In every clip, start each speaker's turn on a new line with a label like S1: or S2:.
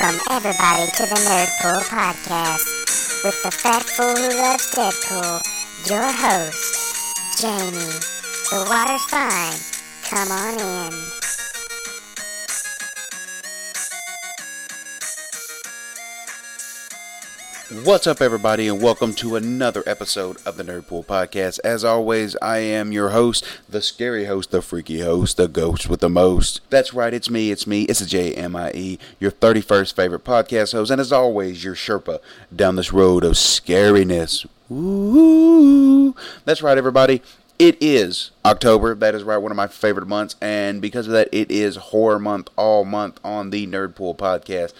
S1: Welcome, everybody, to the Nerdpool Podcast with the fat fool who loves Deadpool, your host, Jamie. The water's fine. Come on in.
S2: What's up, everybody, and welcome to another episode of the Nerd Pool Podcast. As always, I am your host, the scary host, the freaky host, the ghost with the most. That's right, it's me, it's me, it's a J-M-I-E, your 31st favorite podcast host, and as always, your Sherpa down this road of scariness. Ooh, that's right, everybody. It is October. That is right, one of my favorite months, and because of that, it is horror month all month on the Nerd Pool Podcast.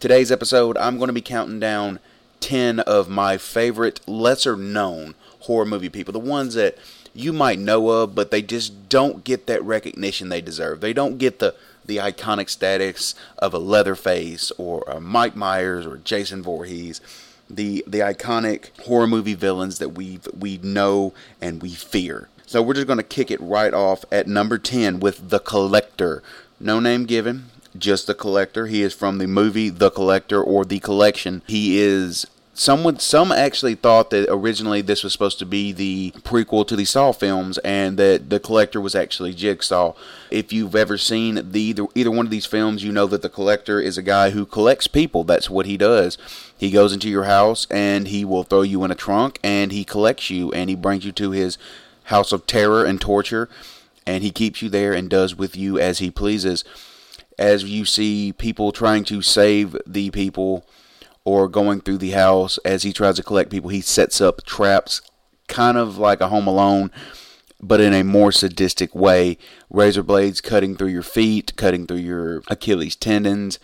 S2: Today's episode, I'm going to be counting down 10 of my favorite lesser known horror movie people. The ones that you might know of, but they just don't get that recognition they deserve. They don't get the, the iconic status of a Leatherface or a Mike Myers or Jason Voorhees. The, the iconic horror movie villains that we we know and we fear. So we're just going to kick it right off at number 10 with The Collector. No name given, just the collector. He is from the movie The Collector or The Collection. He is someone some actually thought that originally this was supposed to be the prequel to the Saw films and that the collector was actually Jigsaw. If you've ever seen the either, either one of these films, you know that the collector is a guy who collects people. That's what he does. He goes into your house and he will throw you in a trunk and he collects you and he brings you to his house of terror and torture and he keeps you there and does with you as he pleases as you see people trying to save the people or going through the house as he tries to collect people, he sets up traps, kind of like a Home Alone, but in a more sadistic way. Razor blades cutting through your feet, cutting through your Achilles tendons,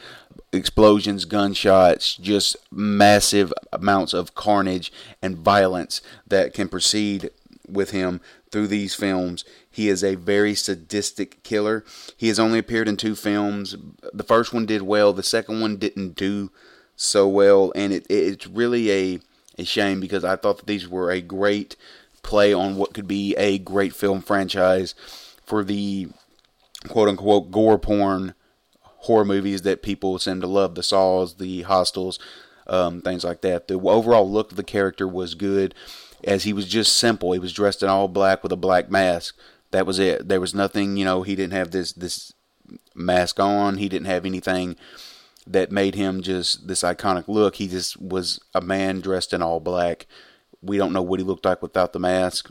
S2: explosions, gunshots, just massive amounts of carnage and violence that can proceed with him through these films. He is a very sadistic killer. He has only appeared in two films. The first one did well, the second one didn't do so well, and it, it's really a, a shame because I thought that these were a great play on what could be a great film franchise for the quote unquote gore porn horror movies that people seem to love the Saws, the Hostels, um, things like that. The overall look of the character was good as he was just simple. He was dressed in all black with a black mask. That was it. There was nothing, you know, he didn't have this this mask on. He didn't have anything that made him just this iconic look. He just was a man dressed in all black. We don't know what he looked like without the mask.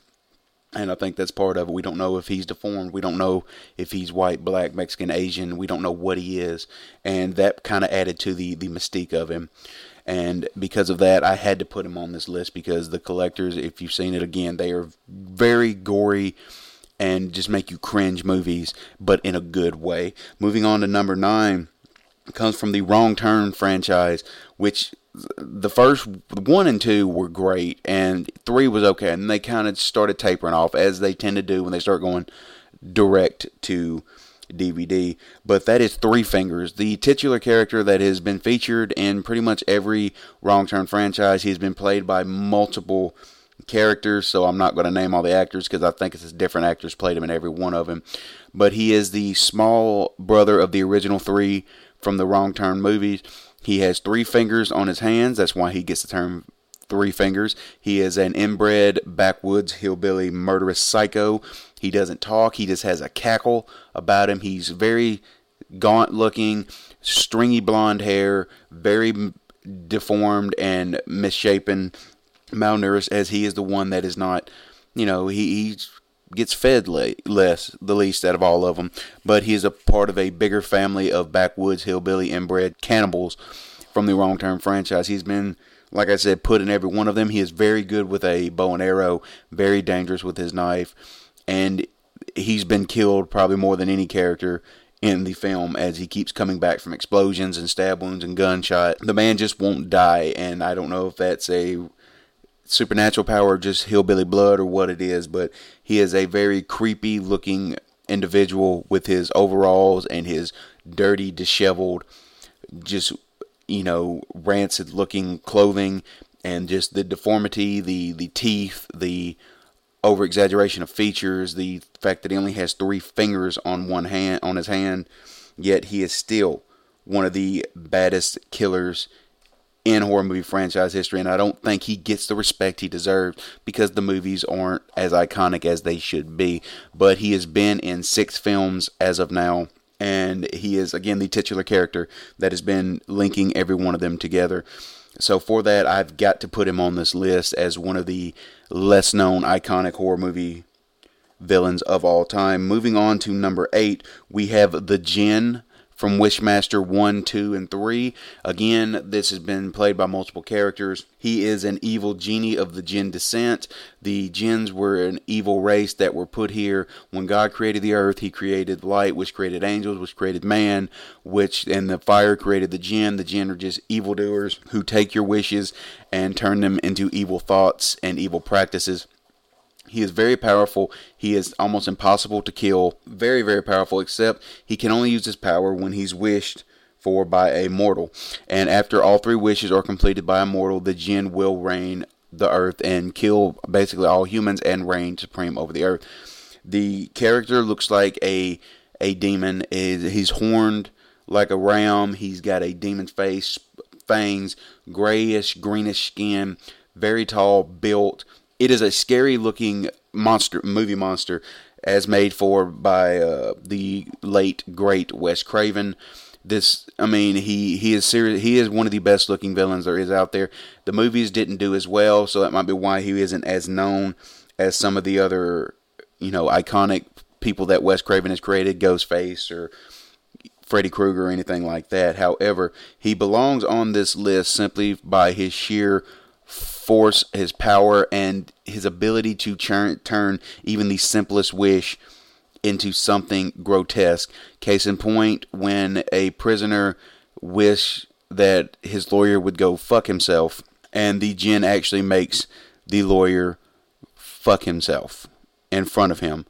S2: And I think that's part of it. We don't know if he's deformed. We don't know if he's white, black, Mexican, Asian. We don't know what he is. And that kind of added to the, the mystique of him. And because of that, I had to put him on this list because the collectors, if you've seen it again, they are very gory and just make you cringe movies, but in a good way. Moving on to number nine comes from the Wrong Turn franchise, which the first one and two were great, and three was okay, and they kind of started tapering off as they tend to do when they start going direct to DVD. But that is Three Fingers, the titular character that has been featured in pretty much every Wrong Turn franchise. He's been played by multiple characters, so I'm not going to name all the actors because I think it's different actors played him in every one of them. But he is the small brother of the original three from the Wrong Turn movies. He has three fingers on his hands. That's why he gets the term three fingers. He is an inbred backwoods hillbilly murderous psycho. He doesn't talk. He just has a cackle about him. He's very gaunt looking, stringy blonde hair, very deformed and misshapen, malnourished, as he is the one that is not, you know, he, gets fed le- less, the least out of all of them. But he is a part of a bigger family of backwoods hillbilly inbred cannibals from the Wrong Turn franchise. He's been like I said, put in every one of them. He is very good with a bow and arrow, very dangerous with his knife, and he's been killed probably more than any character in the film as he keeps coming back from explosions and stab wounds and gunshot. The man just won't die, and I don't know if that's a supernatural power or just hillbilly blood or what it is, but he is a very creepy looking individual with his overalls and his dirty, disheveled, just you know, rancid looking clothing and just the deformity, the the teeth, the over exaggeration of features, the fact that he only has three fingers on one hand on his hand, yet he is still one of the baddest killers in horror movie franchise history, and I don't think he gets the respect he deserves because the movies aren't as iconic as they should be. But he has been in six films as of now, and he is again the titular character that has been linking every one of them together. So for that, I've got to put him on this list as one of the less known iconic horror movie villains of all time. Moving on to number eight, we have the Djinn from Wishmaster 1, 2, and 3. Again, this has been played by multiple characters. He is an evil genie of the Jinn descent. The Jinns were an evil race that were put here when God created the earth. He created light, which created angels, which created man, which and the fire created the Jinn. The Jinn are just evildoers who take your wishes and turn them into evil thoughts and evil practices. He is very powerful. He is almost impossible to kill. Very, very powerful, except he can only use his power when he's wished for by a mortal. And after all three wishes are completed by a mortal, the jinn will reign the earth and kill basically all humans and reign supreme over the earth. The character looks like a a demon. Is he's horned like a ram. He's got a demon's face, fangs, grayish, greenish skin, very tall, built it is a scary looking monster movie monster as made for by uh, the late great Wes Craven. This, I mean, he he is serious. He is one of the best looking villains there is out there. The movies didn't do as well, so that might be why he isn't as known as some of the other, you know, iconic people that Wes Craven has created, Ghostface or Freddy Krueger or anything like that. However, he belongs on this list simply by his sheer force, his power, and his ability to turn, turn even the simplest wish into something grotesque. Case in point, when a prisoner wished that his lawyer would go fuck himself, and the jinn actually makes the lawyer fuck himself in front of him.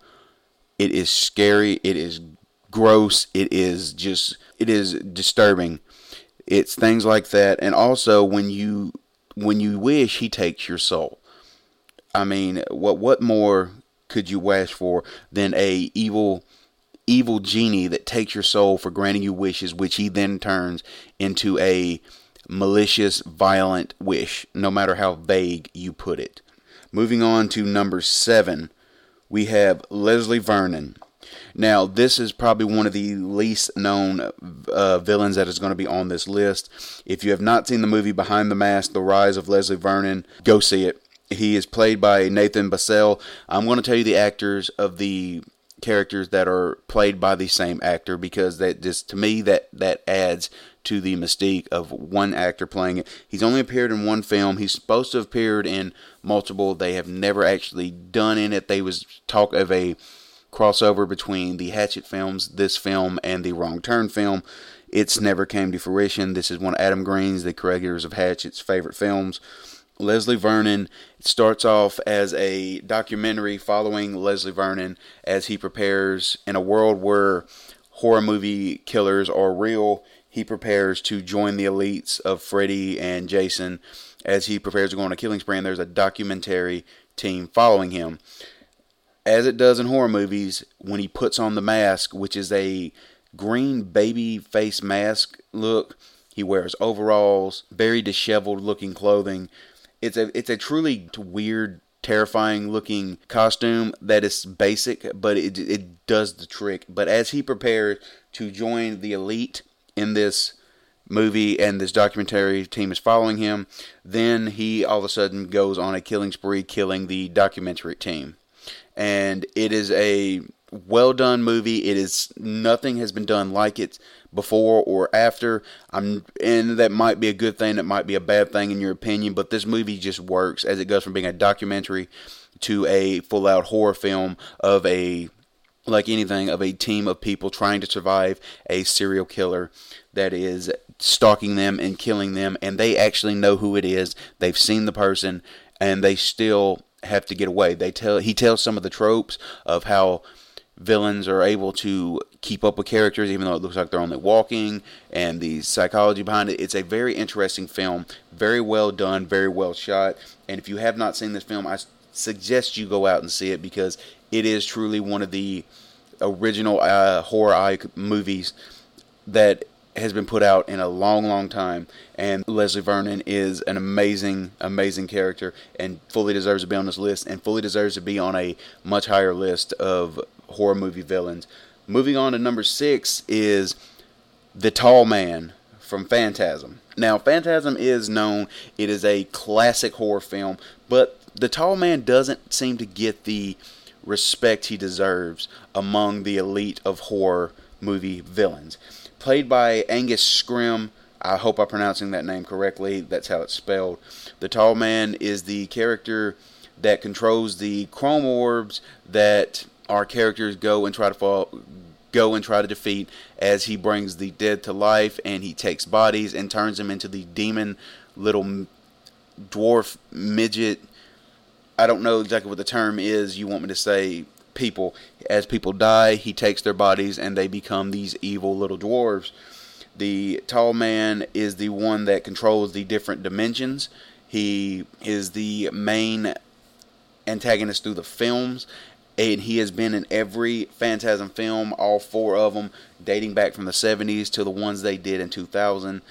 S2: It is scary. It is gross. It is just, it is disturbing. It's things like that. And also, when you when you wish, he takes your soul. I mean, what what more could you wish for than a evil evil genie that takes your soul for granting you wishes, which he then turns into a malicious, violent wish, no matter how vague you put it. Moving on to number seven, we have Leslie Vernon. Now, this is probably one of the least known uh, villains that is going to be on this list. If you have not seen the movie Behind the Mask: The Rise of Leslie Vernon, go see it. He is played by Nathan Baesel. I'm going to tell you the actors of the characters that are played by the same actor because that just to me that that adds to the mystique of one actor playing it. He's only appeared in one film. He's supposed to have appeared in multiple. They have never actually done in it. They was talk of a crossover between the Hatchet films, this film, and the Wrong Turn film. It's never came to fruition. This is one of Adam Green's, the creators of Hatchet's favorite films. Leslie Vernon starts off as a documentary following Leslie Vernon as he prepares in a world where horror movie killers are real. He prepares to join the elites of Freddy and Jason as he prepares to go on a killing spree, and there's a documentary team following him as it does in horror movies, when he puts on the mask, which is a green baby face mask look, he wears overalls, very disheveled looking clothing. It's a it's a truly weird, terrifying looking costume that is basic, but it it does the trick. But as he prepares to join the elite in this movie and this documentary team is following him, then he all of a sudden goes on a killing spree, killing the documentary team and it is a well done movie. It is nothing has been done like it before or after. I'm and that might be a good thing, that might be a bad thing in your opinion, but this movie just works as it goes from being a documentary to a full out horror film of a like anything of a team of people trying to survive a serial killer that is stalking them and killing them and they actually know who it is. They've seen the person and they still have to get away. They tell he tells some of the tropes of how villains are able to keep up with characters even though it looks like they're only walking and the psychology behind it. It's a very interesting film, very well done, very well shot. And if you have not seen this film, I suggest you go out and see it because it is truly one of the original uh, horror eye movies that has been put out in a long, long time. And Leslie Vernon is an amazing, amazing character and fully deserves to be on this list and fully deserves to be on a much higher list of horror movie villains. Moving on to number six is The Tall Man from Phantasm. Now, Phantasm is known, it is a classic horror film, but The Tall Man doesn't seem to get the respect he deserves among the elite of horror movie villains. Played by Angus Scrimm, I hope I'm pronouncing that name correctly. That's how it's spelled. The Tall Man is the character that controls the chrome orbs that our characters go and try to fall, go and try to defeat as he brings the dead to life and he takes bodies and turns them into the demon little dwarf midget. I don't know exactly what the term is. You want me to say people. As people die, he takes their bodies and they become these evil little dwarves. The tall man is the one that controls the different dimensions. He is the main antagonist through the films, and he has been in every Phantasm film, all four of them, dating back from the 70s to the ones they did in 2000.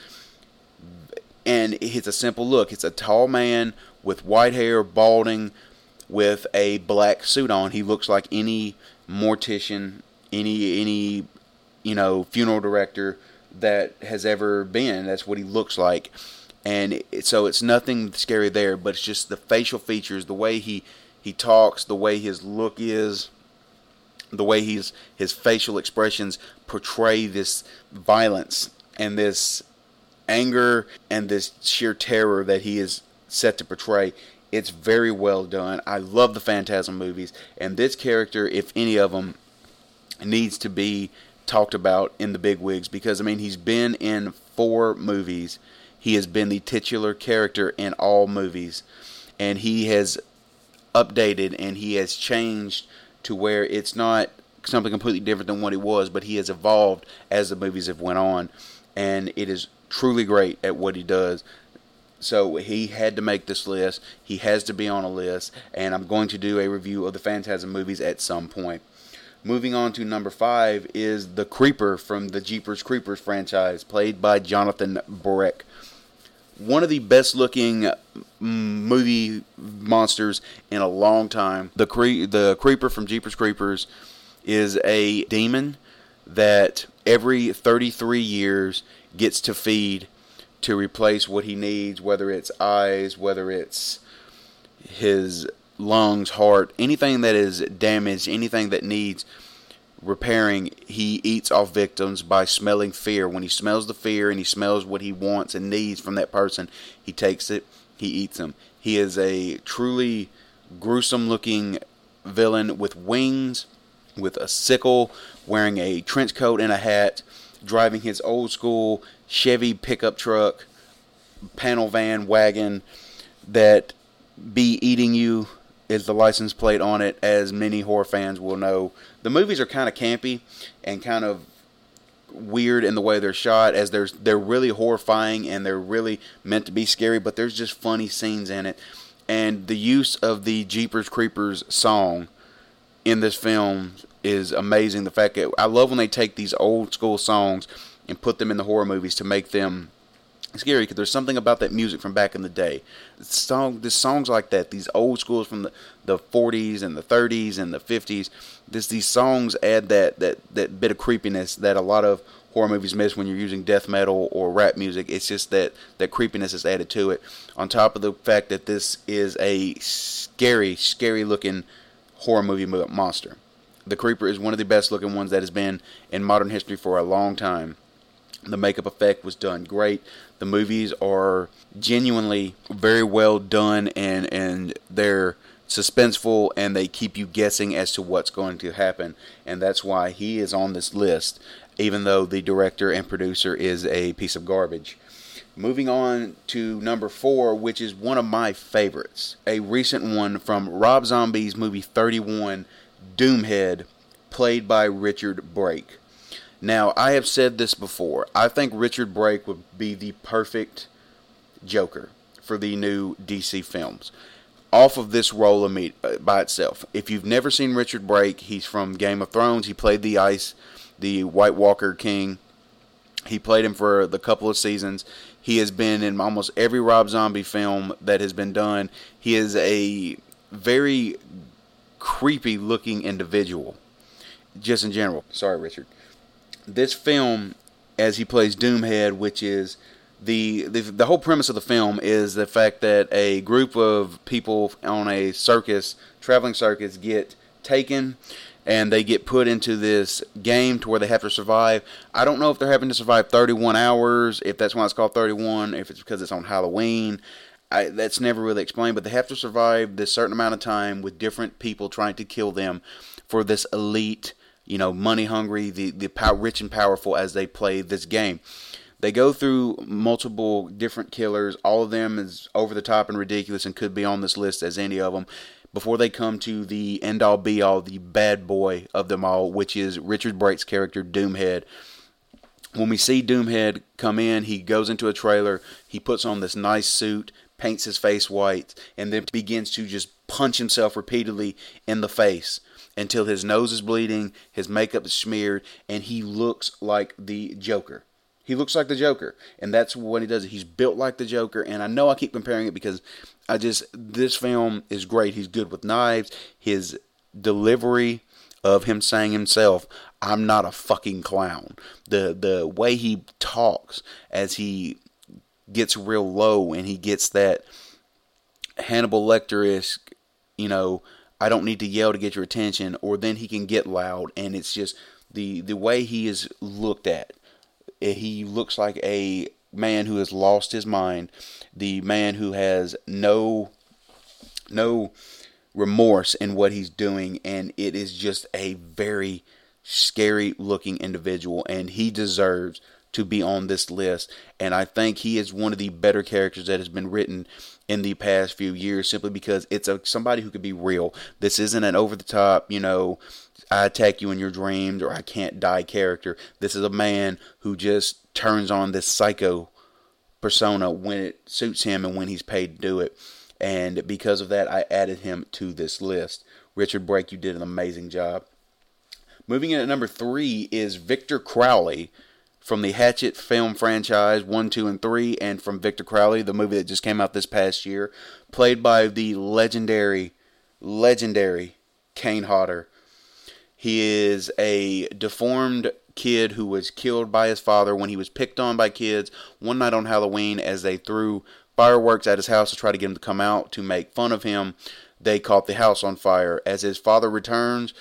S2: And it's a simple look. It's a tall man with white hair, balding, with a black suit on. He looks like any mortician, any any you know funeral director that has ever been. That's what he looks like. And it, so it's nothing scary there, but it's just the facial features, the way he he talks, the way his look is, the way he's his facial expressions portray this violence and this anger and this sheer terror that he is set to portray. It's very well done. I love the Phantasm movies, and this character, if any of them, needs to be talked about in the big wigs because I mean he's been in four movies. He has been the titular character in all movies, and he has updated and he has changed to where it's not something completely different than what he was, but he has evolved as the movies have went on, and it is truly great at what he does. So he had to make this list. He has to be on a list, and I'm going to do a review of the Phantasm movies at some point. Moving on to number five is the Creeper from the Jeepers Creepers franchise, played by Jonathan Breck one of the best looking mm, movie monsters in a long time. The cre- the creeper from Jeepers Creepers is a demon that every 33 years gets to feed to replace what he needs, whether it's eyes, whether it's his lungs, heart, anything that is damaged, anything that needs repairing, he eats off victims by smelling fear. When he smells the fear and he smells what he wants and needs from that person, he takes it, he eats them. He is a truly gruesome looking villain with wings, with a sickle, wearing a trench coat and a hat, driving his old school Chevy pickup truck, panel van wagon that be eating you is the license plate on it, as many horror fans will know. The movies are kind of campy and kind of weird in the way they're shot, as they're they're really horrifying and they're really meant to be scary, but there's just funny scenes in it. And the use of the Jeepers Creepers song in this film is amazing. The fact that I love when they take these old school songs and put them in the horror movies to make them scary because there's something about that music from back in the day. Song, the songs like that, these old schools from the, the 40s and the 30s and the 50s, this these songs add that that that bit of creepiness that a lot of horror movies miss when you're using death metal or rap music. It's just that that creepiness is added to it. On top of the fact that this is a scary, scary looking horror movie monster. The Creeper is one of the best looking ones that has been in modern history for a long time. The makeup effect was done great. The movies are genuinely very well done and and they're suspenseful and they keep you guessing as to what's going to happen and that's why he is on this list even though the director and producer is a piece of garbage. Moving on to number 4 which is one of my favorites. A recent one from Rob Zombie's movie 31 Doomhead played by Richard Brake. Now, I have said this before. I think Richard Brake would be the perfect Joker for the new DC films. Off of this role uh, by itself. If you've never seen Richard Brake, he's from Game of Thrones. He played the Ice, the White Walker King He played him for the couple of seasons. He has been in almost every Rob Zombie film that has been done. He is a very creepy looking individual, just in general. Sorry, Richard. This film, as he plays Doomhead, which is the, the the whole premise of the film is the fact that a group of people on a circus, traveling circus, get taken and they get put into this game to where they have to survive. I don't know if they're having to survive 31 hours, if that's why it's called 31, if it's because it's on Halloween. I, that's never really explained, but they have to survive this certain amount of time with different people trying to kill them for this elite, you know, money hungry, the the power, rich and powerful as they play this game. They go through multiple different killers. All of them is over the top and ridiculous and could be on this list as any of them before they come to the end all be all, the bad boy of them all, which is Richard Brake's character, Doomhead. When we see Doomhead come in, he goes into a trailer, he puts on this nice suit, paints his face white, and then begins to just punch himself repeatedly in the face until his nose is bleeding, his makeup is smeared, and he looks like the Joker. He looks like the Joker, and that's what he does. He's built like the Joker, and I know I keep comparing it because I just this film is great. He's good with knives. His delivery of him saying himself, "I'm not a fucking clown." The the way he talks as he gets real low and he gets that Hannibal Lecter you know, I don't need to yell to get your attention, or then he can get loud, and it's just the the way he is looked at. Eh, he looks like a man who has lost his mind, the man who has no no remorse in what he's doing and it is just a very scary looking individual and he deserves to be on this list and I think he is one of the better characters that has been written in the past few years simply because it's a somebody who could be real. This isn't an over the top, you know, I attack you in your dreams or I can't die character. This is a man who just turns on this psycho persona when it suits him and when he's paid to do it. And because of that, I added him to this list. Richard Brake, you did an amazing job. Moving in at number three is Victor Crowley from the Hatchet film franchise 1, 2, and 3, and from Victor Crowley, the movie that just came out this past year, played by the legendary, legendary Kane Hodder. He is a deformed kid who was killed by his father when he was picked on by kids one night on Halloween as they threw fireworks at his house to try to get him to come out to make fun of him. They caught the house on fire. As his father returns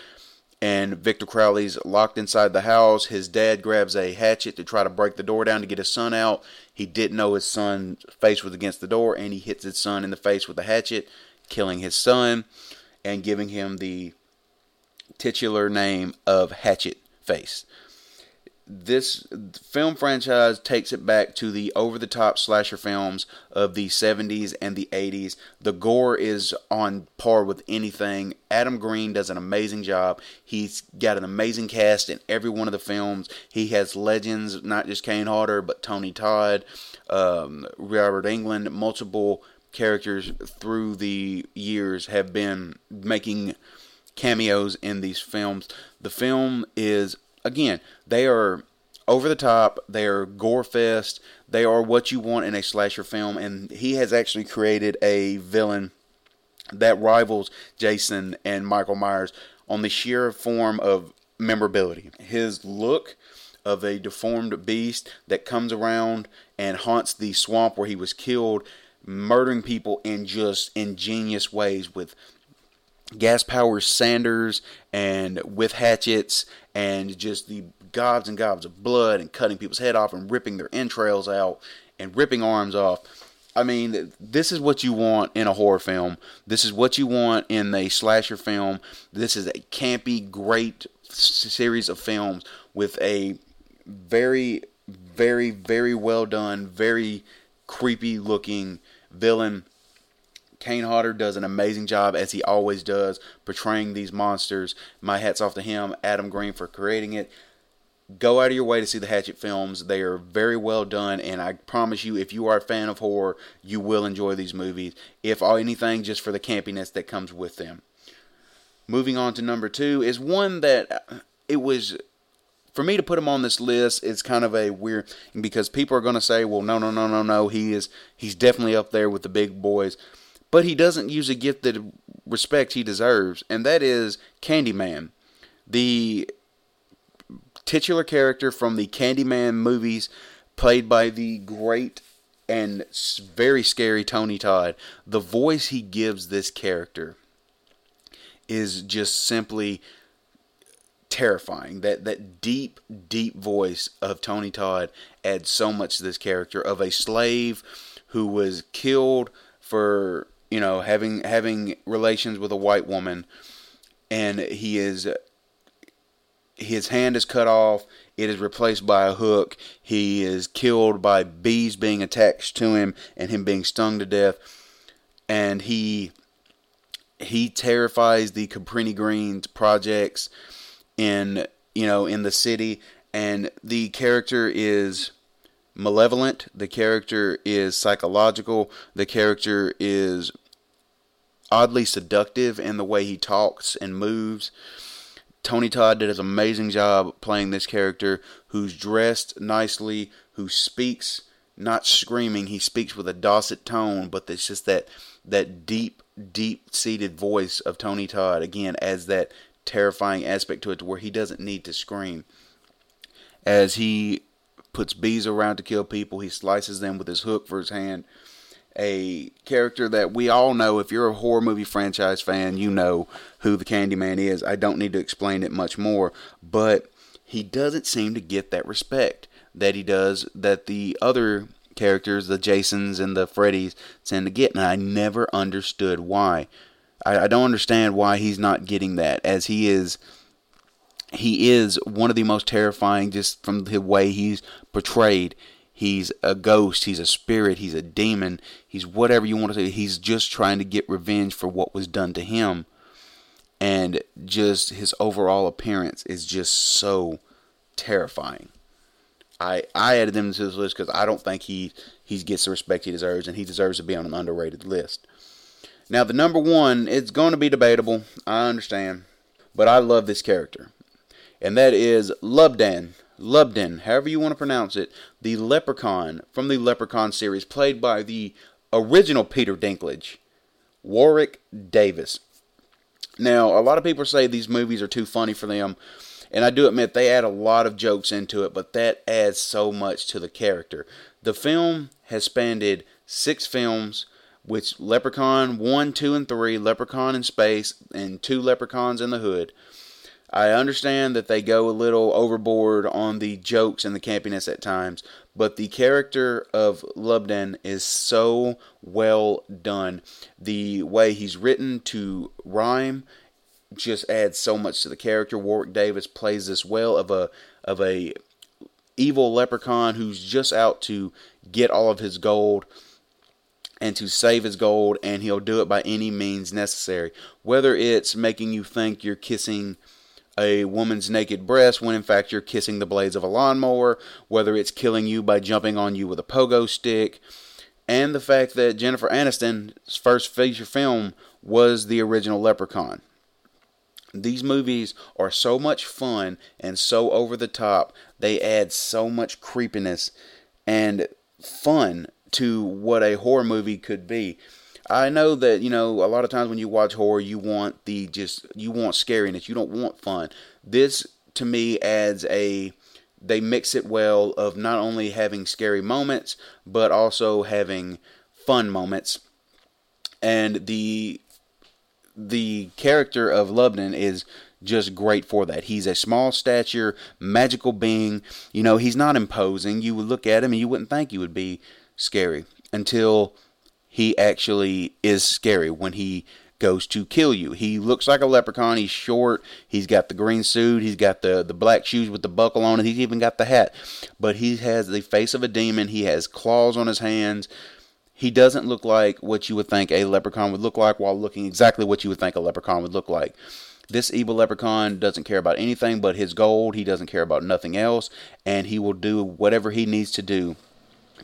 S2: and Victor Crowley's locked inside the house, his dad grabs a hatchet to try to break the door down to get his son out. He didn't know his son's face was against the door and he hits his son in the face with a hatchet, killing his son and giving him the titular name of Hatchet Face this film franchise takes it back to the over the top slasher films of the 70s and the 80s. The gore is on par with anything. Adam Green does an amazing job. He's got an amazing cast in every one of the films. He has legends, not just Kane Hodder, but Tony Todd, um, Robert Englund, multiple characters through the years have been making cameos in these films. The film is again, they are over the top. They are gore fest. They are what you want in a slasher film. And he has actually created a villain that rivals Jason and Michael Myers on the sheer form of memorability. His look of a deformed beast that comes around and haunts the swamp where he was killed, murdering people in just ingenious ways with gas powered sanders and with hatchets and just the gobs and gobs of blood and cutting people's head off and ripping their entrails out and ripping arms off. I mean, this is what you want in a horror film. This is what you want in a slasher film. This is a campy, great series of films with a very, very, very well done, very creepy looking villain Kane Hodder does an amazing job, as he always does, portraying these monsters. My hat's off to him, Adam Green, for creating it. Go out of your way to see the Hatchet films. They are very well done, and I promise you, if you are a fan of horror, you will enjoy these movies. If anything, just for the campiness that comes with them. Moving on to number two is one that uh, it was for me to put him on this list it's kind of a weird because people are going to say, "Well, no, no, no, no, no, he is he's definitely up there with the big boys." But he doesn't use a gift that respect he deserves, and that is Candyman. The titular character from the Candyman movies played by the great and very scary Tony Todd. The voice he gives this character is just simply terrifying. That that deep, deep voice of Tony Todd adds so much to this character of a slave who was killed for you know having having relations with a white woman, and he is his hand is cut off. It is replaced by a hook. He is killed by bees being attached to him and him being stung to death. And he he terrifies the Cabrini Greens projects in you know in the city and the character is malevolent. The character is psychological. The character is oddly seductive in the way he talks and moves. Tony todd did an amazing job playing this character who's dressed nicely who speaks not screaming. He speaks with a docet tone but it's just that that deep deep seated voice of tony todd again as that terrifying aspect to it to where he doesn't need to scream. As he puts bees around to kill people, he slices them with his hook for his hand. A character that we all know, if you're a horror movie franchise fan, you know who the Candyman is. I don't need to explain it much more, but he doesn't seem to get that respect that he does that the other characters, the Jasons and the Freddys, tend to get, and I never understood why. I, I don't understand why he's not getting that, as he is he is one of the most terrifying just from the way he's portrayed. He's a ghost, he's a spirit, he's a demon, he's whatever you want to say. He's just trying to get revenge for what was done to him. And just his overall appearance is just so terrifying. I I added him to this list because I don't think he he gets the respect he deserves, and he deserves to be on an underrated list. Now, the number one, it's going to be debatable. I understand. But I love this character. And that is Lubdan. Lubden, however you want to pronounce it, the leprechaun from the Leprechaun series, played by the original Peter Dinklage, Warwick Davis. Now, a lot of people say these movies are too funny for them, and I do admit they add a lot of jokes into it, but that adds so much to the character. The film has spanned six films which Leprechaun 1, 2, and 3, Leprechaun in Space, and two Leprechauns in the Hood. I understand that they go a little overboard on the jokes and the campiness at times, but the character of Lubden is so well done. The way he's written to rhyme just adds so much to the character. Warwick Davis plays this well of a of a evil leprechaun who's just out to get all of his gold and to save his gold, and he'll do it by any means necessary. Whether it's making you think you're kissing a woman's naked breast when in fact you're kissing the blades of a lawnmower, whether it's killing you by jumping on you with a pogo stick, and the fact that Jennifer Aniston's first feature film was the original Leprechaun. These movies are so much fun and so over the top. They add so much creepiness and fun to what a horror movie could be. I know that you know a lot of times when you watch horror, you want the just you want scariness. You don't want fun. This to me adds a they mix it well of not only having scary moments but also having fun moments. And the the character of Lubden is just great for that. He's a small stature, magical being. You know, he's not imposing. You would look at him and you wouldn't think he would be scary until he actually is scary when he goes to kill you. He looks like a leprechaun. He's short. He's got the green suit. He's got the, the black shoes with the buckle on it. He's even got the hat. But he has the face of a demon. He has claws on his hands. He doesn't look like what you would think a leprechaun would look like while looking exactly what you would think a leprechaun would look like. This evil leprechaun doesn't care about anything but his gold. He doesn't care about nothing else. And he will do whatever he needs to do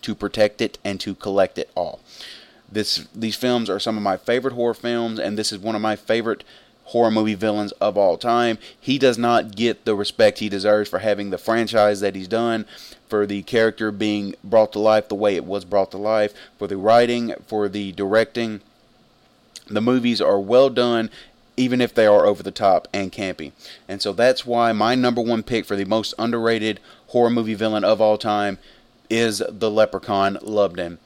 S2: to protect it and to collect it all. This these films are some of my favorite horror films, and this is one of my favorite horror movie villains of all time. He does not get the respect he deserves for having the franchise that he's done, for the character being brought to life the way it was brought to life, for the writing, for the directing. The movies are well done even if they are over the top and campy. And so that's why my number one pick for the most underrated horror movie villain of all time is the Leprechaun Lubden.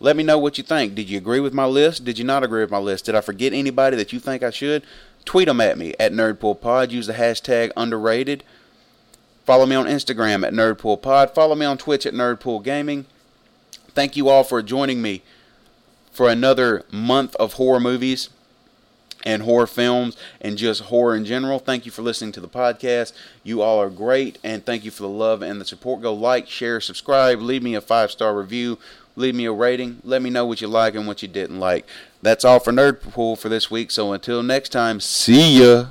S2: Let me know what you think. Did you agree with my list? Did you not agree with my list? Did I forget anybody that you think I should? Tweet them at me at NerdpoolPod. Use the hashtag underrated. Follow me on Instagram at NerdpoolPod. Follow me on Twitch at NerdpoolGaming. Thank you all for joining me for another month of horror movies and horror films and just horror in general. Thank you for listening to the podcast. You all are great, and thank you for the love and the support. Go like, share, subscribe, leave me a five star review, leave me a rating. Let me know what you like and what you didn't like. That's all for Nerd Pool for this week. So until next time, see ya.